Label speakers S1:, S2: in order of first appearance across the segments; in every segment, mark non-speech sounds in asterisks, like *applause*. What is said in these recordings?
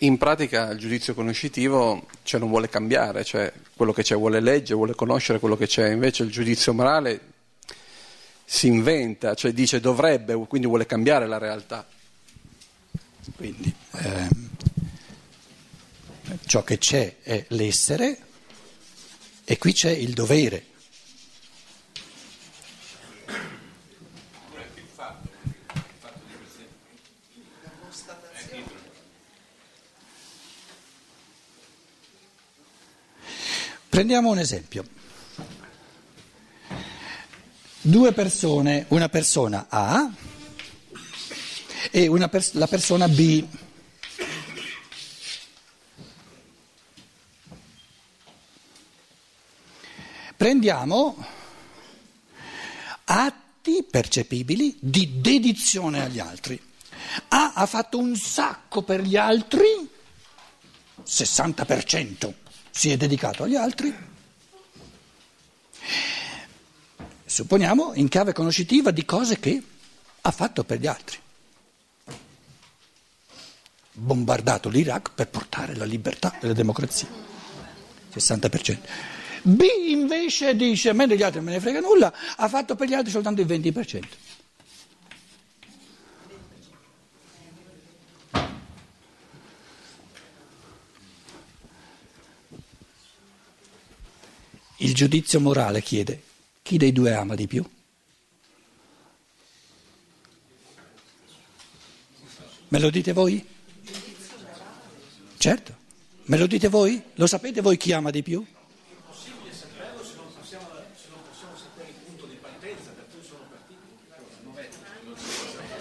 S1: in pratica il giudizio conoscitivo cioè, non vuole cambiare, cioè quello che c'è vuole leggere, vuole conoscere quello che c'è, invece il giudizio morale si inventa, cioè dice dovrebbe, quindi vuole cambiare la realtà.
S2: Quindi ehm, ciò che c'è è l'essere e qui c'è il dovere. Prendiamo un esempio. Due persone, una persona A e pers- la persona B. Prendiamo atti percepibili di dedizione agli altri. A ha fatto un sacco per gli altri, 60% si è dedicato agli altri. Supponiamo in chiave conoscitiva di cose che ha fatto per gli altri. Bombardato l'Iraq per portare la libertà e la democrazia. 60%. B invece dice, a me degli altri non me ne frega nulla, ha fatto per gli altri soltanto il 20%. Il giudizio morale chiede chi dei due ama di più? Me lo dite voi? Certo. Me lo dite voi? Lo sapete voi chi ama di più?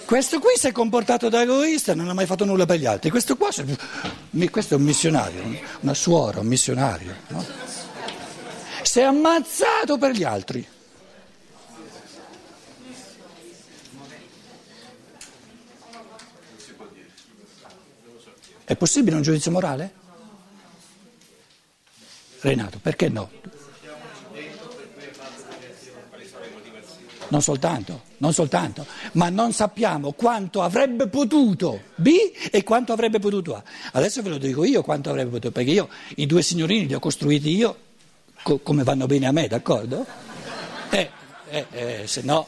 S2: Questo qui si è comportato da egoista, non ha mai fatto nulla per gli altri. Questo qua, questo è un missionario, una suora, un missionario. No? Si è ammazzato per gli altri. È possibile un giudizio morale? Renato, perché no? Non soltanto, non soltanto, ma non sappiamo quanto avrebbe potuto B e quanto avrebbe potuto A. Adesso ve lo dico io quanto avrebbe potuto, perché io i due signorini li ho costruiti io co- come vanno bene a me, d'accordo? Eh, eh, eh, se no,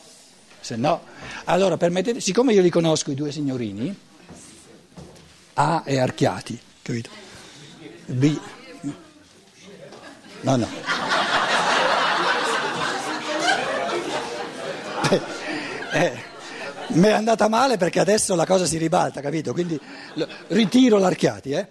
S2: se no. Allora, permettete, siccome io li conosco i due signorini, a e Archiati, capito? B. No, no. Eh, eh, mi è andata male perché adesso la cosa si ribalta, capito? Quindi ritiro l'Archiati, eh?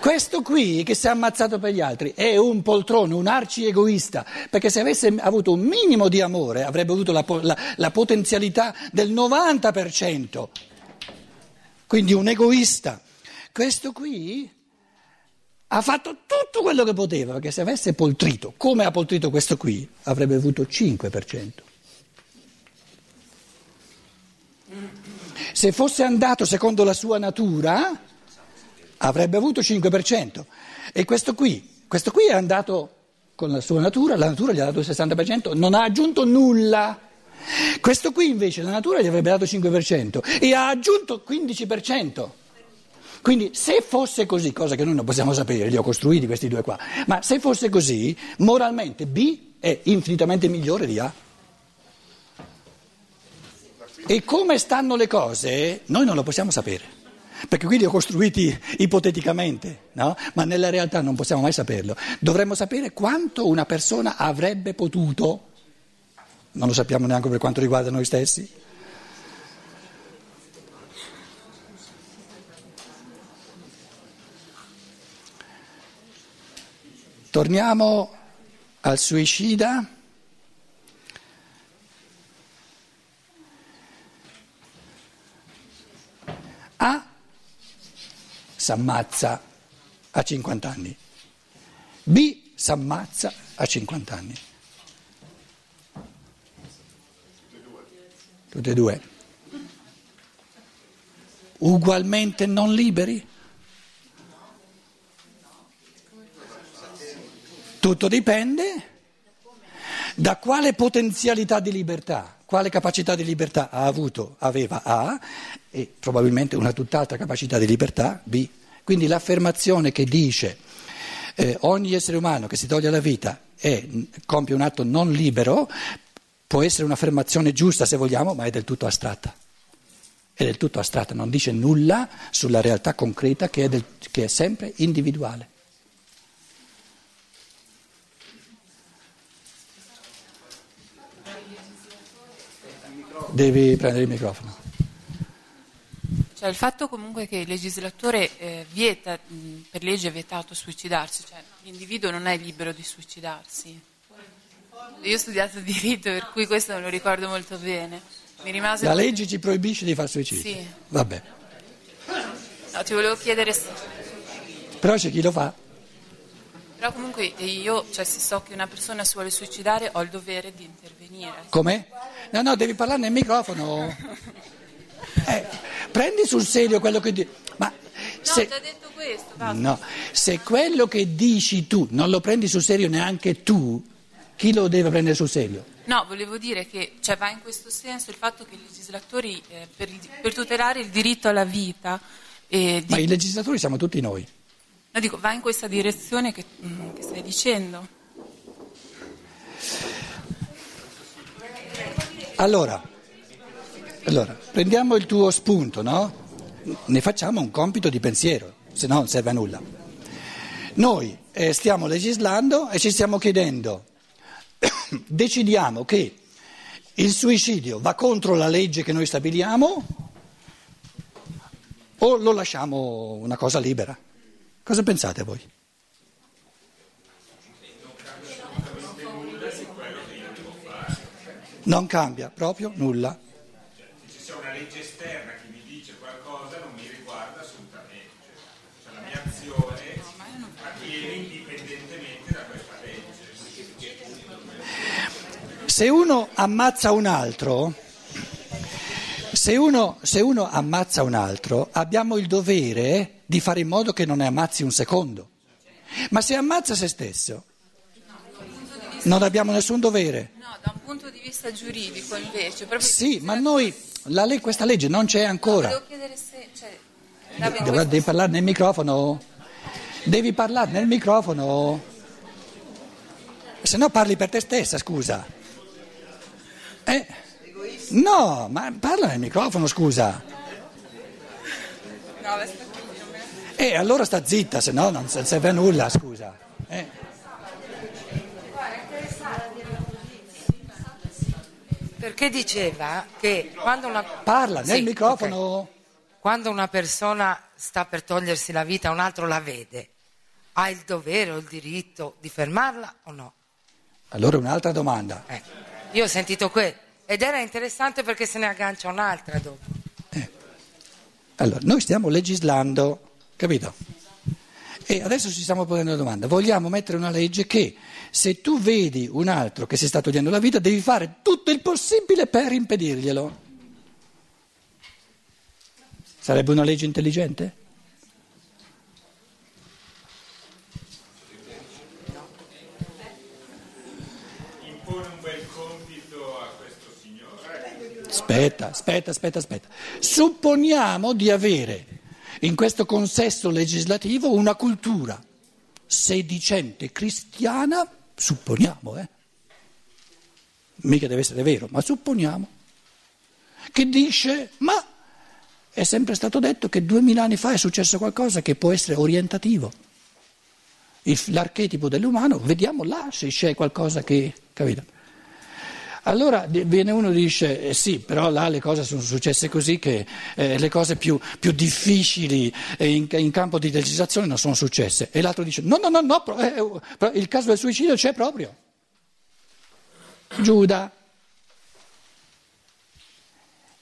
S2: Questo qui che si è ammazzato per gli altri è un poltrone, un arci egoista, perché se avesse avuto un minimo di amore avrebbe avuto la, la, la potenzialità del 90% quindi un egoista. Questo qui ha fatto tutto quello che poteva, perché se avesse poltrito, come ha poltrito questo qui, avrebbe avuto 5%. Se fosse andato secondo la sua natura, avrebbe avuto 5%. E questo qui, questo qui è andato con la sua natura, la natura gli ha dato il 60%, non ha aggiunto nulla. Questo qui invece la natura gli avrebbe dato 5% e ha aggiunto 15%. Quindi se fosse così, cosa che noi non possiamo sapere, li ho costruiti questi due qua, ma se fosse così, moralmente B è infinitamente migliore di A. E come stanno le cose, noi non lo possiamo sapere. Perché qui li ho costruiti ipoteticamente, no? ma nella realtà non possiamo mai saperlo. Dovremmo sapere quanto una persona avrebbe potuto non lo sappiamo neanche per quanto riguarda noi stessi. Torniamo al suicida. A s'ammazza a 50 anni. B s'ammazza a 50 anni. tutti e due, ugualmente non liberi? Tutto dipende da quale potenzialità di libertà, quale capacità di libertà ha avuto, aveva A e probabilmente una tutt'altra capacità di libertà B. Quindi l'affermazione che dice eh, ogni essere umano che si toglie la vita è, compie un atto non libero può essere un'affermazione giusta se vogliamo, ma è del tutto astratta. È del tutto astratta, non dice nulla sulla realtà concreta che è, del, che è sempre individuale. Devi prendere il microfono.
S3: Cioè il fatto comunque che il legislatore eh, vieta, mh, per legge è vietato suicidarsi, cioè l'individuo non è libero di suicidarsi. Io ho studiato diritto, per cui questo me lo ricordo molto bene.
S2: La legge ci proibisce di fare suicidio?
S3: Sì.
S2: Vabbè.
S3: No, ti volevo chiedere se...
S2: Però c'è chi lo fa.
S3: Però comunque io, cioè, se so che una persona si vuole suicidare, ho il dovere di intervenire.
S2: Come? No, no, devi parlare nel microfono. *laughs* Eh, prendi sul serio quello che dici. Ma
S3: se... No, detto questo, basta.
S2: No, se quello che dici tu non lo prendi sul serio neanche tu, chi lo deve prendere sul serio?
S3: No, volevo dire che cioè, va in questo senso il fatto che i legislatori, eh, per, per, tutelare il diritto alla vita...
S2: Eh, di... Ma i legislatori siamo tutti noi.
S3: No, dico, va in questa direzione che, mm, che stai dicendo.
S2: Allora, allora, prendiamo il tuo spunto, no? Ne facciamo un compito di pensiero, se no non serve a nulla. Noi eh, stiamo legislando e ci stiamo chiedendo *coughs* decidiamo che il suicidio va contro la legge che noi stabiliamo o lo lasciamo una cosa libera? Cosa pensate voi? Non cambia proprio nulla.
S4: Se c'è una legge esterna che mi dice qualcosa non mi riguarda assolutamente. Cioè, la mia azione avviene indipendentemente da questa
S2: Se uno ammazza un altro, se uno, se uno ammazza un altro, abbiamo il dovere di fare in modo che non ne ammazzi un secondo. Ma se ammazza se stesso, non abbiamo nessun dovere.
S3: No, da un punto di vista giuridico invece.
S2: Sì, ma noi, leg- questa legge non c'è ancora.
S3: No, chiedere se... Cioè,
S2: devi, devi parlare nel microfono? Devi parlare nel microfono? Se no parli per te stessa, scusa. Eh, no, ma parla nel microfono, scusa. E eh, allora sta zitta, se no non serve a nulla, scusa. Eh.
S5: Perché diceva che quando una...
S2: Parla nel sì, microfono. Okay.
S5: Quando una persona sta per togliersi la vita, un altro la vede, ha il dovere o il diritto di fermarla o no?
S2: Allora un'altra domanda.
S5: Eh. Io ho sentito quello ed era interessante perché se ne aggancia un'altra dopo.
S2: Eh. Allora, noi stiamo legislando, capito? E adesso ci stiamo ponendo la domanda, vogliamo mettere una legge che se tu vedi un altro che si sta togliendo la vita devi fare tutto il possibile per impedirglielo? Sarebbe una legge intelligente? Aspetta, aspetta, aspetta, aspetta. Supponiamo di avere in questo consesso legislativo una cultura sedicente cristiana, supponiamo, eh? Mica deve essere vero, ma supponiamo, che dice, ma è sempre stato detto che duemila anni fa è successo qualcosa che può essere orientativo. L'archetipo dell'umano, vediamo là se c'è qualcosa che... capito? Allora viene uno e dice eh sì, però là le cose sono successe così che eh, le cose più, più difficili eh, in, in, campo di legislazione non sono successe. E l'altro dice no, no, no, no eh, il caso del suicidio c'è proprio. Giuda.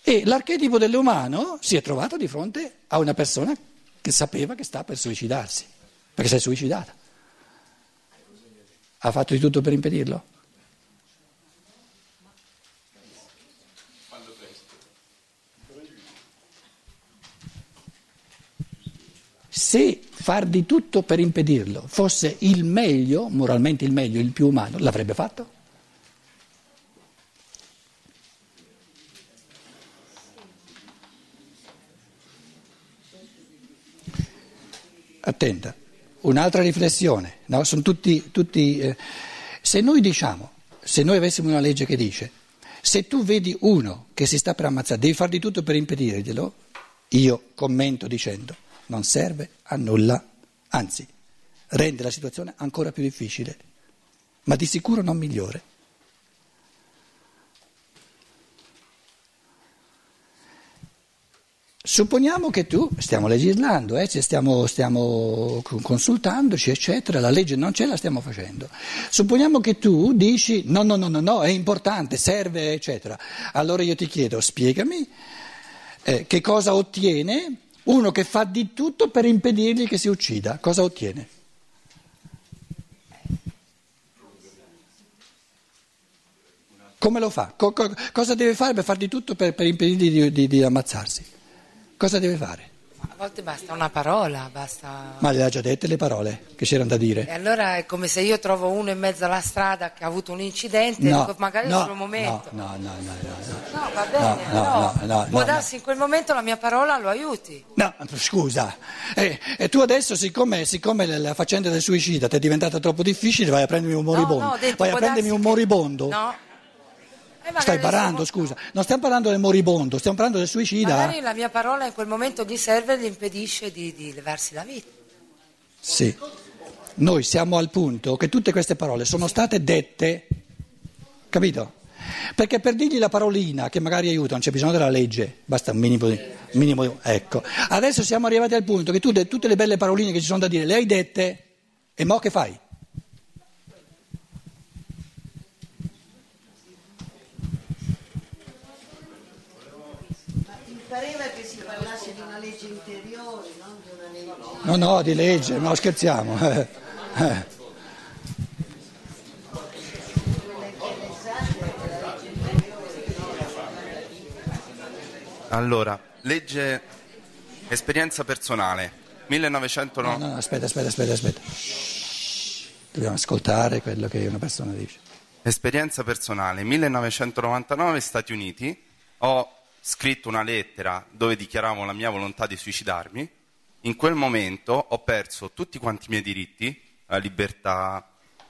S2: E l'archetipo dell'umano si è trovato di fronte a una persona che sapeva che sta per suicidarsi, perché si è suicidata. Ha fatto di tutto per impedirlo? Se far di tutto per impedirlo fosse il meglio, moralmente il meglio, il più umano, l'avrebbe fatto? attenta, un'altra riflessione, no? Sono tutti, tutti eh, se noi diciamo, se noi avessimo una legge che dice, se tu vedi uno che si sta per ammazzare, devi fare di tutto per impedirglielo, io commento dicendo, non serve a nulla, anzi, rende la situazione ancora più difficile, ma di sicuro non migliore. Supponiamo che tu, stiamo legislando, eh, stiamo, stiamo, consultandoci, eccetera, la legge non c'è, la stiamo facendo. Supponiamo che tu dici no, no, no, no, no, è importante, serve, eccetera. Allora io ti chiedo, spiegami eh, che cosa ottiene uno che fa di tutto per impedirgli che si uccida. Cosa ottiene? Come lo fa? Co- co- cosa deve fare per far di tutto per, per impedirgli di, di, di ammazzarsi? Cosa deve fare?
S5: A volte basta una parola, basta...
S2: Ma le ha già dette le parole che c'erano da dire?
S5: E allora è come se io trovo uno in mezzo alla strada che ha avuto un incidente
S2: No,
S5: e dico magari
S2: no,
S5: solo un momento.
S2: No, no, no, no, no.
S5: No, va bene,
S2: No, no, no, no,
S5: può darsi in quel momento la mia parola lo aiuti.
S2: No, scusa, e, e tu adesso siccome, siccome la- faccenda del suicida ti è diventata troppo difficile vai a prendermi un moribondo,
S5: detto,
S2: vai a prendermi un
S5: che-
S2: moribondo,
S5: No. E magari
S2: stai barando,
S5: solo-
S2: scusa, non stiamo parlando del moribondo, stiamo parlando del suicida.
S5: Magari la mia parola in quel momento gli serve e gli impedisce di, di levarsi la vita.
S2: Sì, noi siamo al punto che tutte queste parole sono state dette, capito? Perché per dirgli la parolina che magari aiuta non c'è bisogno della legge, basta un minimo di... minimo ecco. Adesso siamo arrivati al punto che tu tutte le belle paroline che ci sono da dire le hai dette e mo che fai?
S6: Mi pareva che si parlasse di una legge interiore, non di una legge.
S2: No, no, di legge, no scherziamo. *laughs* eh. Eh.
S7: Allora, legge esperienza personale. 1909.
S2: No, no, aspetta, aspetta, aspetta, aspetta. Dobbiamo ascoltare quello che una persona dice.
S7: Esperienza personale, 1999 Stati Uniti, ho scritto una lettera dove dichiaravo la mia volontà di suicidarmi. In quel momento ho perso tutti quanti i miei diritti, la libertà.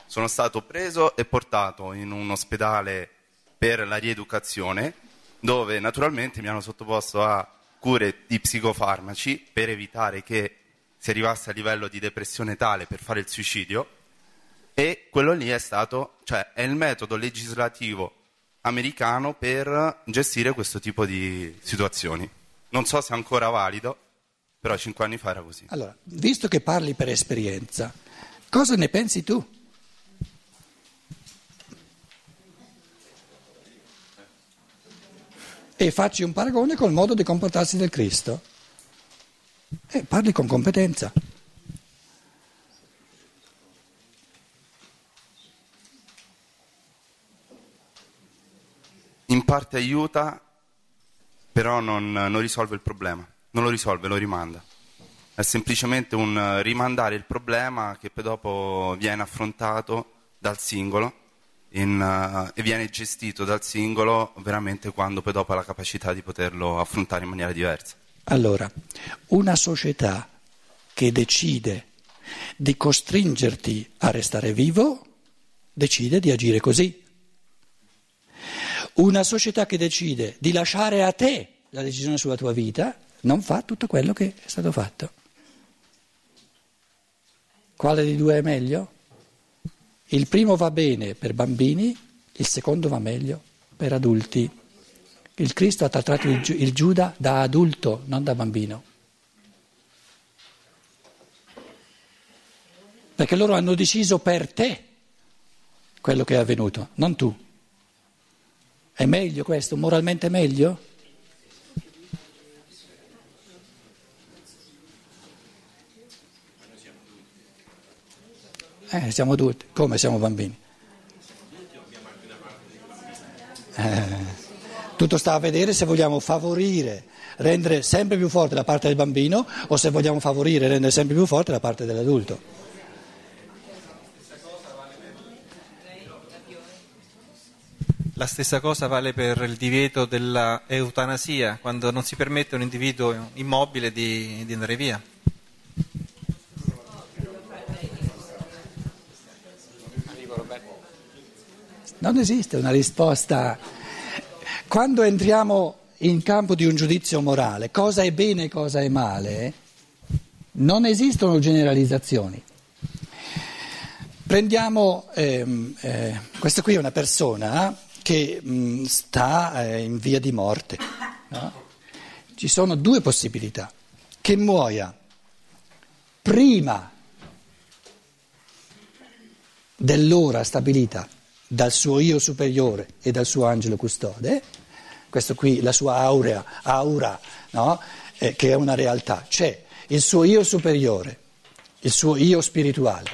S7: Sono stato preso e portato in un ospedale per la rieducazione, dove naturalmente mi hanno sottoposto a cure di psicofarmaci per evitare che si arrivasse a livello di depressione tale per fare il suicidio. E quello lì è stato, cioè è il metodo legislativo americano per gestire questo tipo di situazioni. Non so se è ancora valido, però cinque anni fa era così.
S2: Allora, visto che parli per esperienza, cosa ne pensi tu? E facci un paragone col modo di comportarsi del Cristo. E parli con competenza.
S7: In parte aiuta, però non, non risolve il problema. Non lo risolve, lo rimanda. È semplicemente un eh, rimandare il problema che poi dopo viene affrontato dal singolo in, eh, e viene gestito dal singolo veramente quando poi dopo ha la capacità di poterlo affrontare in maniera diversa.
S2: Allora, una società che decide di costringerti a restare vivo, decide di agire così. Una società che decide di lasciare a te la decisione sulla tua vita, non fa tutto quello che è stato fatto. Quale dei due è meglio? Il primo va bene per bambini, il secondo va meglio per adulti. Il Cristo ha trattato il, il Giuda da adulto, non da bambino. Perché loro hanno deciso per te quello che è avvenuto, non tu. È meglio questo? Moralmente meglio? Eh, siamo adulti. Come siamo bambini? Eh, tutto sta a vedere se vogliamo favorire, rendere sempre più forte la parte del bambino o se vogliamo favorire, rendere sempre più forte la parte dell'adulto.
S8: La stessa cosa vale per il divieto dell'eutanasia, quando non si permette a un individuo immobile di, di andare via.
S2: Non esiste una risposta. Quando entriamo in campo di un giudizio morale, cosa è bene e cosa è male, non esistono generalizzazioni. Prendiamo, ehm, eh, questa qui è una persona che mh, sta eh, in via di morte. No? Ci sono due possibilità, che muoia prima dell'ora stabilita dal suo io superiore e dal suo angelo custode, questo qui, la sua aurea, aura, no? eh, che è una realtà, c'è il suo io superiore, il suo io spirituale,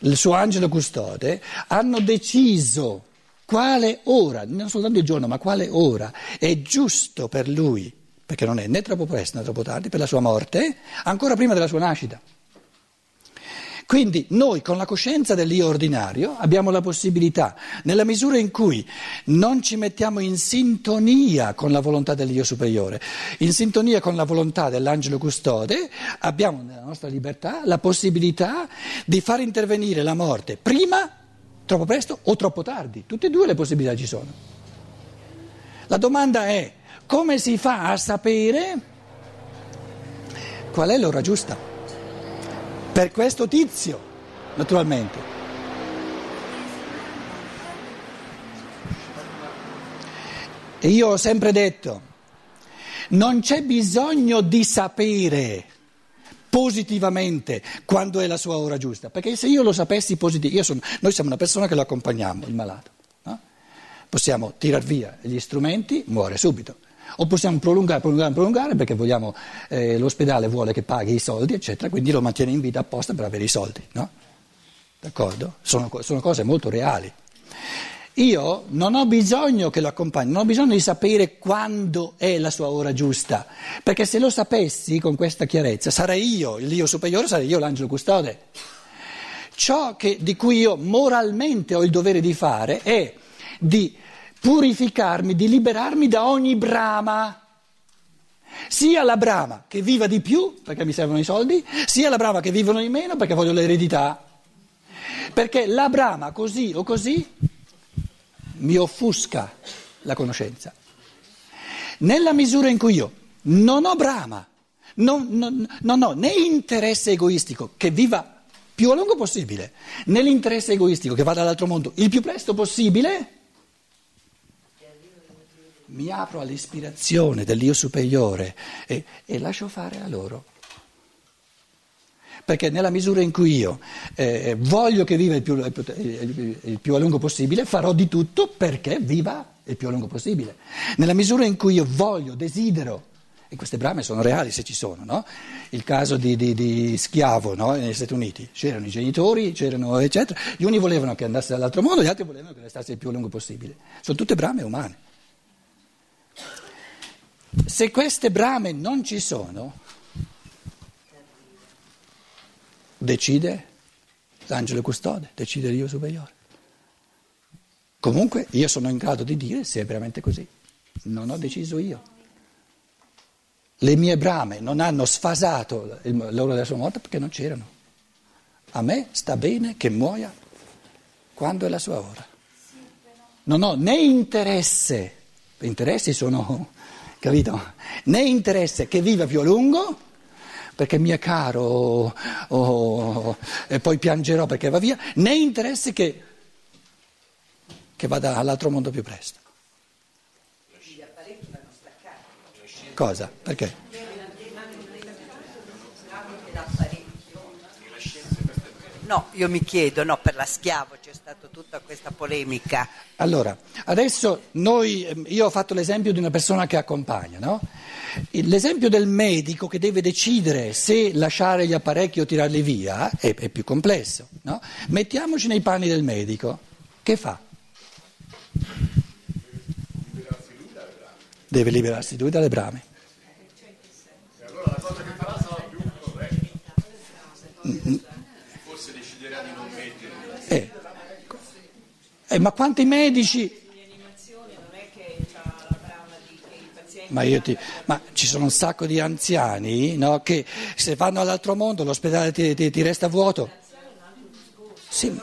S2: il suo angelo custode, hanno deciso quale ora, non soltanto il giorno, ma quale ora è giusto per lui, perché non è né troppo presto né troppo tardi, per la sua morte, ancora prima della sua nascita. Quindi noi con la coscienza dell'io ordinario abbiamo la possibilità, nella misura in cui non ci mettiamo in sintonia con la volontà dell'io superiore, in sintonia con la volontà dell'angelo custode, abbiamo nella nostra libertà la possibilità di far intervenire la morte prima, troppo presto o troppo tardi. Tutte e due le possibilità ci sono. La domanda è come si fa a sapere qual è l'ora giusta? Per questo tizio, naturalmente. E io ho sempre detto, non c'è bisogno di sapere positivamente quando è la sua ora giusta, perché se io lo sapessi positivamente, noi siamo una persona che lo accompagniamo, il malato, no? possiamo tirar via gli strumenti, muore subito. O possiamo prolungare, prolungare, prolungare perché vogliamo, eh, l'ospedale vuole che paghi i soldi, eccetera, quindi lo mantiene in vita apposta per avere i soldi, no? D'accordo? Sono, sono cose molto reali. Io non ho bisogno che lo accompagni, non ho bisogno di sapere quando è la sua ora giusta, perché se lo sapessi con questa chiarezza sarei io, il Dio superiore, sarei io l'angelo custode. Ciò che, di cui io moralmente ho il dovere di fare è di purificarmi, di liberarmi da ogni brama. Sia la brama che viva di più perché mi servono i soldi, sia la brama che vivono di meno perché voglio l'eredità. Perché la brama così o così mi offusca la conoscenza. Nella misura in cui io non ho brama, non, non, non ho né interesse egoistico che viva più a lungo possibile, né l'interesse egoistico che vada all'altro mondo il più presto possibile, mi apro all'ispirazione dell'io superiore e, e lascio fare a loro. Perché nella misura in cui io eh, voglio che viva il più, il più, a lungo possibile, farò di tutto perché viva il più a lungo possibile. Nella misura in cui io voglio, desidero, e queste brame sono reali se ci sono, no? il caso di, di, di Schiavo no? negli Stati Uniti, c'erano i genitori, c'erano eccetera, gli uni volevano che andasse dall'altro mondo, gli altri volevano che restasse il più a lungo possibile. Sono tutte brame umane. Se queste brame non ci sono, decide l'angelo custode, decide Dio superiore. Comunque io sono in grado di dire se è veramente così. Non ho deciso io. Le mie brame non hanno sfasato l'ora della sua morte perché non c'erano. A me sta bene che muoia quando è la sua ora. Non ho né interesse, interessi sono capito? Né interesse che viva più a lungo, perché mi è caro, oh, oh, e poi piangerò perché va via, né interesse che, che vada all'altro mondo più presto. Cosa? Perché?
S6: No, io mi chiedo, no, per la schiavo c'è stata tutta questa polemica.
S2: Allora, adesso noi, ehm, io ho fatto l'esempio di una persona che accompagna, no? L'esempio del medico che deve decidere se lasciare gli apparecchi o tirarli via è, è più complesso, no? Mettiamoci nei panni del medico, che fa? Deve liberarsi lui dalle brame. E allora la cosa che farà sarà più corretta. Eh, ma quanti medici... Ma, ti, ma, ci sono un sacco di anziani no, che se vanno all'altro mondo l'ospedale ti, ti, ti resta vuoto. Sì.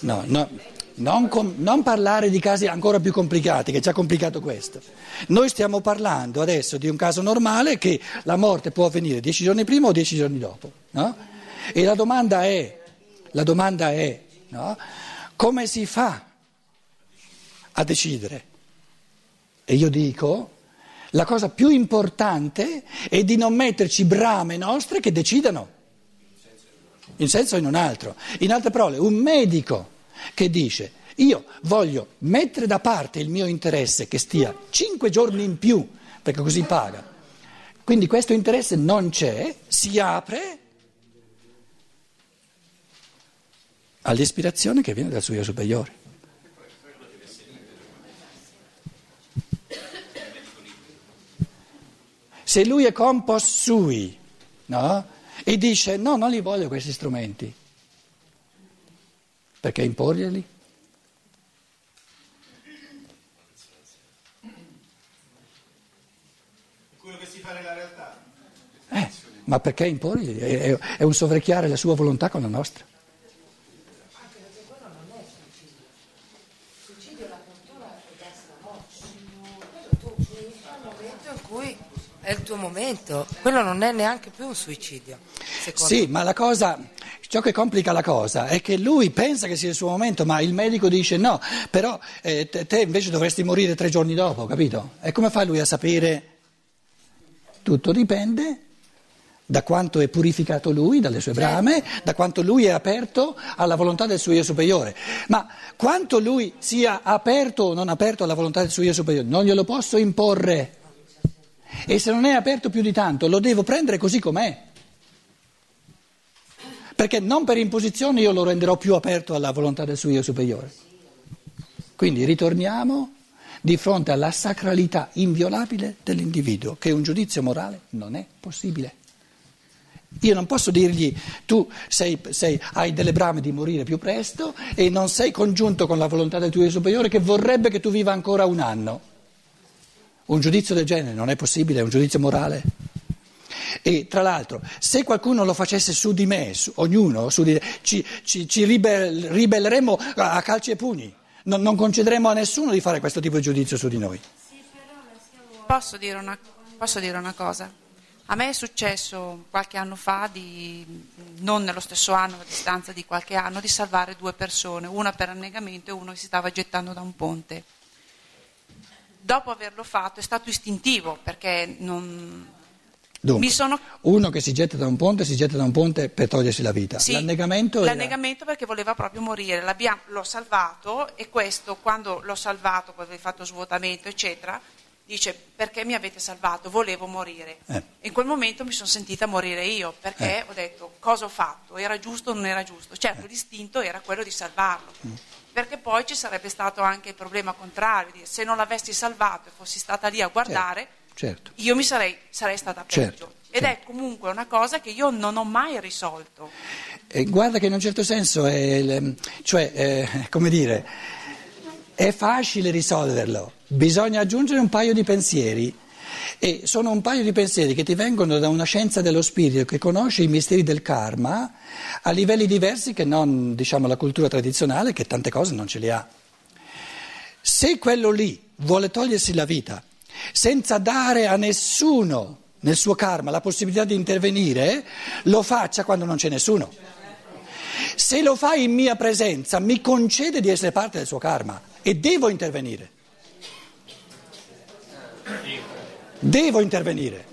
S2: No, no, Non, com- non, parlare di casi ancora più complicati, che è già complicato questo. Noi stiamo parlando adesso di un caso normale che la morte può avvenire dieci giorni prima o dieci giorni dopo. No? E la domanda è, la domanda è no? Come si fa a decidere? E io dico, la cosa più importante è di non metterci brame nostre che decidano, in senso o in un altro. In altre parole, un medico che dice io voglio mettere da parte il mio interesse che stia cinque giorni in più, perché così paga. Quindi questo interesse non c'è, si apre all'ispirazione che viene dal suo io superiore. Se lui è compost sui, no? E dice no, non li voglio questi strumenti. Perché imporglieli?
S8: Quello che si fa nella realtà.
S2: Eh, ma perché imporglieli? È, è un sovracchiare la sua volontà con la nostra.
S5: Anche perché quello non è suicidio. Suicidio è la cultura è darsi la morte. Tu finisci il momento in cui è il tuo momento. Quello non è neanche più un suicidio.
S2: Sì, me. ma la cosa, ciò che complica la cosa è che lui pensa che sia il suo momento, ma il medico dice no, però eh, te invece dovresti morire tre giorni dopo, capito? E come fa lui a sapere? Tutto dipende da quanto è purificato lui dalle sue brame, da quanto lui è aperto alla volontà del suo io superiore. Ma quanto lui sia aperto o non aperto alla volontà del suo io superiore, non glielo posso imporre. E se non è aperto più di tanto, lo devo prendere così com'è. Perché non per imposizione io lo renderò più aperto alla volontà del suo io superiore. Quindi ritorniamo di fronte alla sacralità inviolabile dell'individuo, che un giudizio morale non è possibile. Io non posso dirgli tu sei, sei, hai delle brame di morire più presto e non sei congiunto con la volontà del tuo io superiore che vorrebbe che tu viva ancora un anno. Un giudizio del genere non è possibile, è un giudizio morale. E tra l'altro, se qualcuno lo facesse su di me, su, ognuno, su di, ci, ci, ci ribel, ribelleremmo a calci e pugni. Non, non, concederemo a nessuno di fare questo tipo di giudizio su di noi.
S9: Posso dire una, posso dire una cosa? A me è successo qualche anno fa, di, non nello stesso anno, a distanza di qualche anno, di salvare due persone, una per annegamento e uno che si stava gettando da un ponte. Dopo averlo fatto è stato istintivo perché non,
S2: Dunque, sono... uno che si getta da un ponte si getta da un ponte per togliersi la vita.
S9: Sì,
S2: l'annegamento,
S9: l'annegamento era... perché voleva proprio morire. l'ho salvato e questo, quando l'ho salvato, poi avevo fatto svuotamento, eccetera, dice perché mi avete salvato? Volevo morire. Eh. In quel momento mi sono sentita morire io perché eh. ho detto cosa ho fatto? Era giusto o non era giusto? Certo, eh. l'istinto era quello di salvarlo. Mm. Perché poi ci sarebbe stato anche il problema contrario, se non l'avessi salvato e fossi stata lì a guardare...
S2: Certo certo.
S9: io mi sarei, sarei stata peggio. Certo, Ed certo. è comunque una cosa che io non ho mai risolto.
S2: E guarda che in un certo senso è, cioè, è, *laughs* come dire, è facile risolverlo, bisogna aggiungere un paio di pensieri. E sono un paio di pensieri che ti vengono da una scienza dello spirito che conosce i misteri del karma a livelli diversi che non diciamo, la cultura tradizionale che tante cose non ce le ha. Se quello lì vuole togliersi la vita senza dare a nessuno nel suo karma la possibilità di intervenire, lo faccia quando non c'è nessuno. Se lo fa in mia presenza, mi concede di essere parte del suo karma e devo intervenire. Devo intervenire.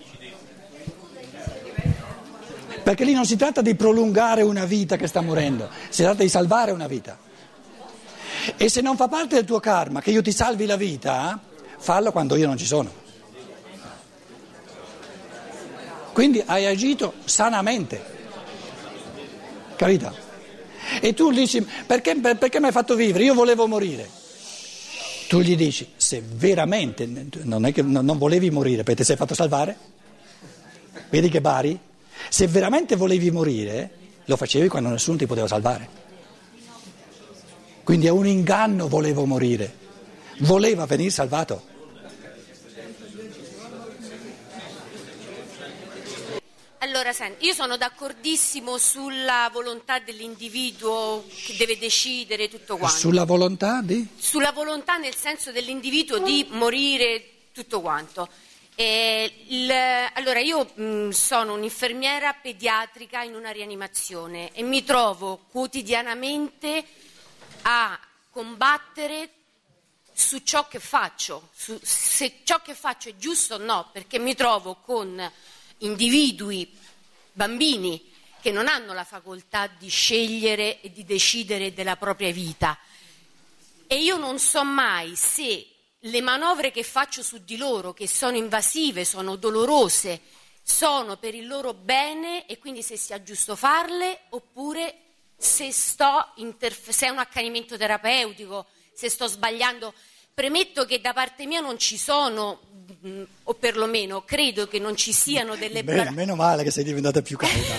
S2: Perché lì non si tratta di prolungare una vita che sta morendo, si tratta di salvare una vita. E se non fa parte del tuo karma che io ti salvi la vita, fallo quando io non ci sono. Quindi hai agito sanamente, capito? E tu dici perché, perché mi hai fatto vivere? Io volevo morire. Tu gli dici se veramente non, che, non volevi morire perché ti sei fatto salvare? Vedi che bari? Se veramente volevi morire lo facevi quando nessuno ti poteva salvare. Quindi è un inganno volevo morire, voleva venire salvato.
S10: Allora, senti, io sono d'accordissimo sulla volontà dell'individuo che deve decidere tutto quanto.
S2: Sulla volontà di?
S10: Sulla volontà nel senso dell'individuo di morire tutto quanto. Il, allora, io mh, sono un'infermiera pediatrica in una rianimazione e mi trovo quotidianamente a combattere su ciò che faccio, su, se ciò che faccio è giusto o no, perché mi trovo con individui, bambini, che non hanno la facoltà di scegliere e di decidere della propria vita. E io non so mai se le manovre che faccio su di loro, che sono invasive, sono dolorose, sono per il loro bene e quindi se sia giusto farle oppure se, interf- se è un accanimento terapeutico, se sto sbagliando. Premetto che da parte mia non ci sono, o perlomeno credo che non ci siano delle...
S2: Bene, meno male che sei diventata più calda.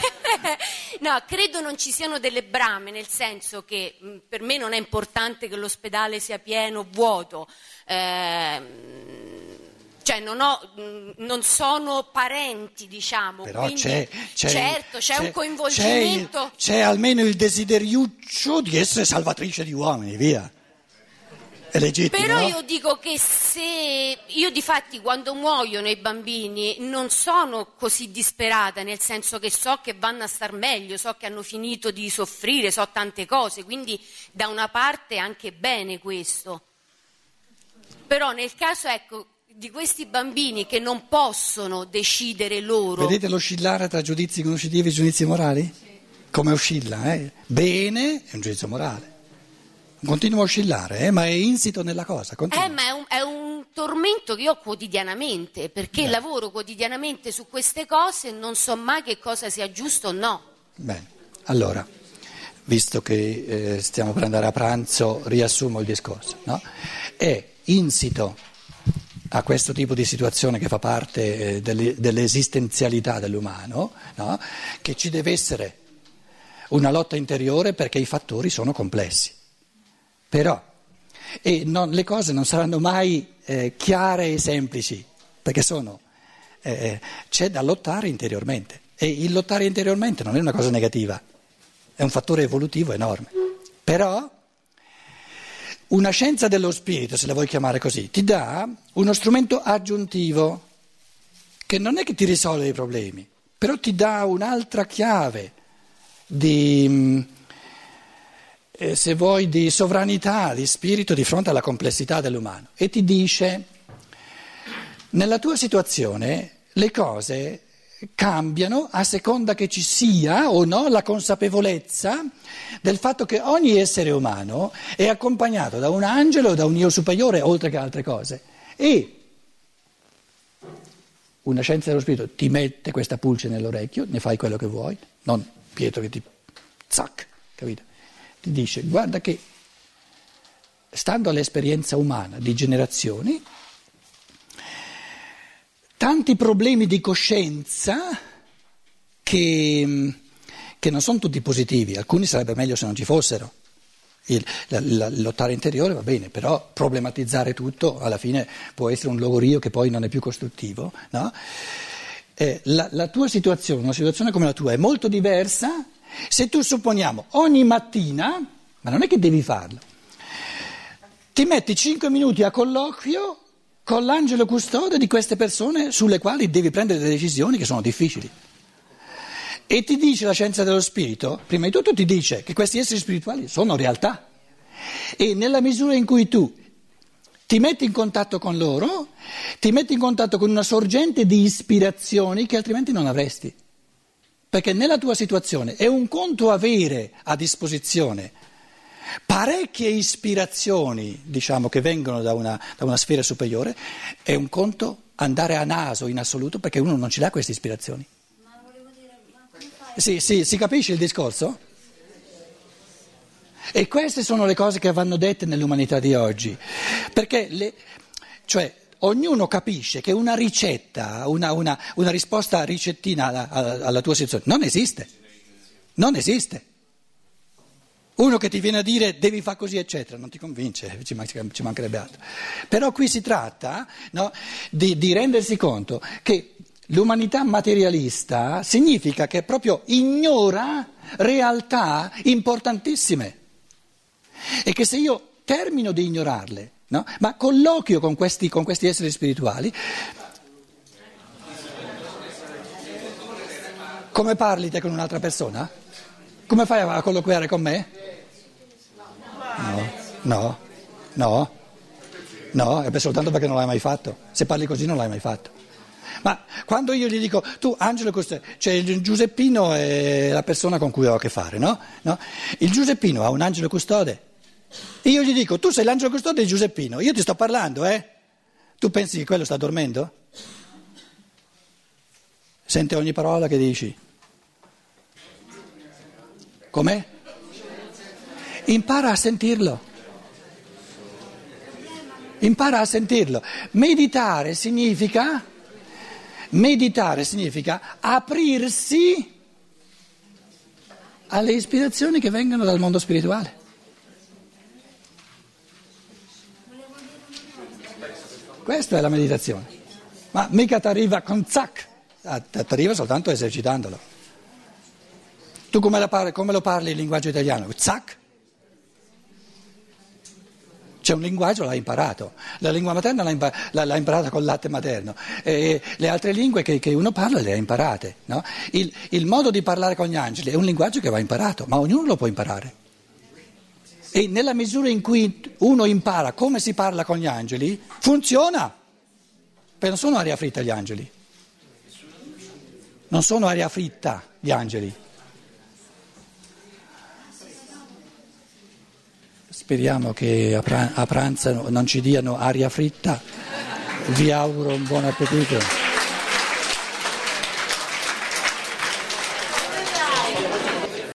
S2: *laughs*
S10: no, credo non ci siano delle brame, nel senso che mh, per me non è importante che l'ospedale sia pieno o vuoto. Eh, cioè non, ho, non, sono parenti, diciamo.
S2: Però
S10: quindi,
S2: c'è, c'è,
S10: certo, c'è, c'è un coinvolgimento.
S2: C'è, c'è, almeno il desideriuccio di essere salvatrice di uomini, via. È legittimo.
S10: Però io dico che se io di fatti quando muoiono i bambini non sono così disperata, nel senso che so che vanno a star meglio, so che hanno finito di soffrire, so tante cose, quindi da una parte anche bene questo. Però nel caso, ecco, di questi bambini che non possono decidere loro.
S2: Vedete l'oscillare tra giudizi conoscitivi e giudizi morali? Sì. Come oscilla, eh? Bene è un giudizio morale. Continua a oscillare, eh? ma è insito nella cosa.
S10: Eh, ma è un, è un, tormento che io ho quotidianamente, perché Beh. lavoro quotidianamente su queste cose e non so mai che cosa sia giusto o no.
S2: Bene, allora, visto che eh, stiamo per andare a pranzo, riassumo il discorso. No? È insito a questo tipo di situazione che fa parte eh, delle, dell'esistenzialità dell'umano, no? che ci deve essere una lotta interiore perché i fattori sono complessi. Però e non, le cose non saranno mai eh, chiare e semplici, perché sono, eh, eh, c'è da lottare interiormente e il lottare interiormente non è una cosa negativa, è un fattore evolutivo enorme. Però una scienza dello spirito, se la vuoi chiamare così, ti dà uno strumento aggiuntivo che non è che ti risolve i problemi, però ti dà un'altra chiave di, mm, eh, se vuoi, di sovranità, di spirito di fronte alla complessità dell'umano e ti dice, nella tua situazione le cose cambiano a seconda che ci sia o no la consapevolezza del fatto che ogni essere umano è accompagnato da un angelo o da un io superiore, oltre che altre cose. E una scienza dello spirito ti mette questa pulce nell'orecchio, ne fai quello che vuoi, non Pietro che ti zac, capito? Ti dice guarda che stando all'esperienza umana di generazioni, tanti problemi di coscienza che, che non sono tutti positivi, alcuni sarebbe meglio se non ci fossero. Il, la, la, lottare interiore va bene, però problematizzare tutto alla fine può essere un logorio che poi non è più costruttivo. No? Eh, la, la tua situazione, una situazione come la tua, è molto diversa se tu supponiamo ogni mattina, ma non è che devi farlo, ti metti 5 minuti a colloquio con l'angelo custode di queste persone sulle quali devi prendere delle decisioni che sono difficili. E ti dice la scienza dello spirito, prima di tutto ti dice che questi esseri spirituali sono realtà. E nella misura in cui tu ti metti in contatto con loro, ti metti in contatto con una sorgente di ispirazioni che altrimenti non avresti. Perché nella tua situazione è un conto avere a disposizione parecchie ispirazioni, diciamo, che vengono da una, da una sfera superiore, è un conto andare a naso in assoluto perché uno non ci dà queste ispirazioni. Ma volevo dire, ma come? Sì, sì, si capisce il discorso? E queste sono le cose che vanno dette nell'umanità di oggi, perché le, cioè, ognuno capisce che una ricetta, una, una, una risposta ricettina alla, alla, tua situazione non esiste, non esiste. Uno che ti viene a dire devi fare così, eccetera, non ti convince, ci, mancherebbe altro. Però qui si tratta no, di, di rendersi conto che L'umanità materialista significa che proprio ignora realtà importantissime e che se io termino di ignorarle, no? ma colloquio con questi, con questi esseri spirituali, come parli te con un'altra persona? Come fai a colloquiare con me? No, no, no, no, è soltanto perché non l'hai mai fatto. Se parli così non l'hai mai fatto. Ma quando io gli dico, tu Angelo cioè Giuseppino è la persona con cui ho a che fare, no? no? Il Giuseppino ha un angelo custode. Io gli dico, tu sei l'angelo custode di Giuseppino, io ti sto parlando, eh? Tu pensi che quello sta dormendo? Sente ogni parola che dici. Com'è? Impara a sentirlo. Impara a sentirlo. Meditare significa, meditare significa aprirsi alle ispirazioni che vengono dal mondo spirituale. Questa è la meditazione. Ma mica ti arriva con zac, ah, ti arriva soltanto esercitandolo. Tu come, parli, come lo parli il linguaggio italiano? Zac? C'è un linguaggio, l'hai imparato, la lingua materna l'ha, impar- l'ha imparata col latte materno, e le altre lingue che, che uno parla le ha imparate. No? Il, il modo di parlare con gli angeli è un linguaggio che va imparato, ma ognuno lo può imparare. E nella misura in cui uno impara come si parla con gli angeli, funziona. Perché non sono aria fritta gli angeli. Non sono aria fritta gli angeli. Speriamo che a pranzo non ci diano aria fritta. Vi auguro un buon appetito.